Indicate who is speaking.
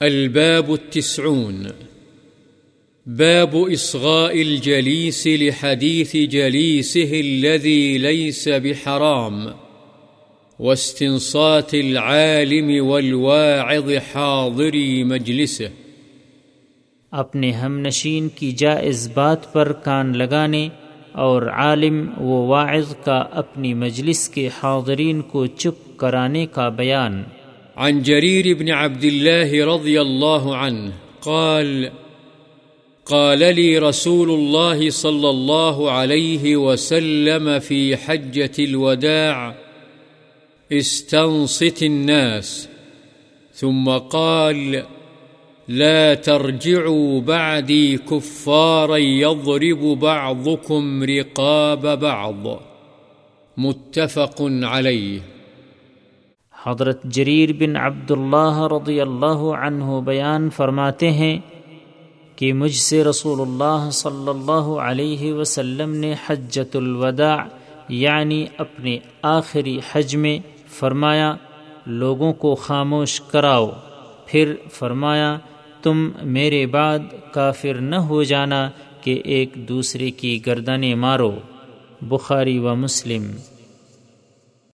Speaker 1: الباب التسعون. باب إصغاء الجليس لحديث جليسه الذي ليس بحرام، واستنصات العالم والواعظ حاضري مجلسه.
Speaker 2: اپنے ہم نشین کی جائز بات پر کان لگانے اور عالم و واعظ کا اپنی مجلس کے حاضرین کو چپ کرانے کا بیان۔
Speaker 1: عن جرير بن عبد الله رضي الله عنه قال قال لي رسول الله صلى الله عليه وسلم في حجة الوداع، استنصت الناس. ثم قال، لا ترجعوا بعدي كفارا يضرب بعضكم رقاب بعض. متفق عليه.
Speaker 2: حضرت جریر بن عبداللہ رضی اللہ عنہ بیان فرماتے ہیں کہ مجھ سے رسول اللہ صلی اللہ علیہ وسلم نے حجت الوداع یعنی اپنے آخری حج میں فرمایا، لوگوں کو خاموش کراؤ۔ پھر فرمایا، تم میرے بعد کافر نہ ہو جانا کہ ایک دوسرے کی گردنیں مارو۔ بخاری و مسلم۔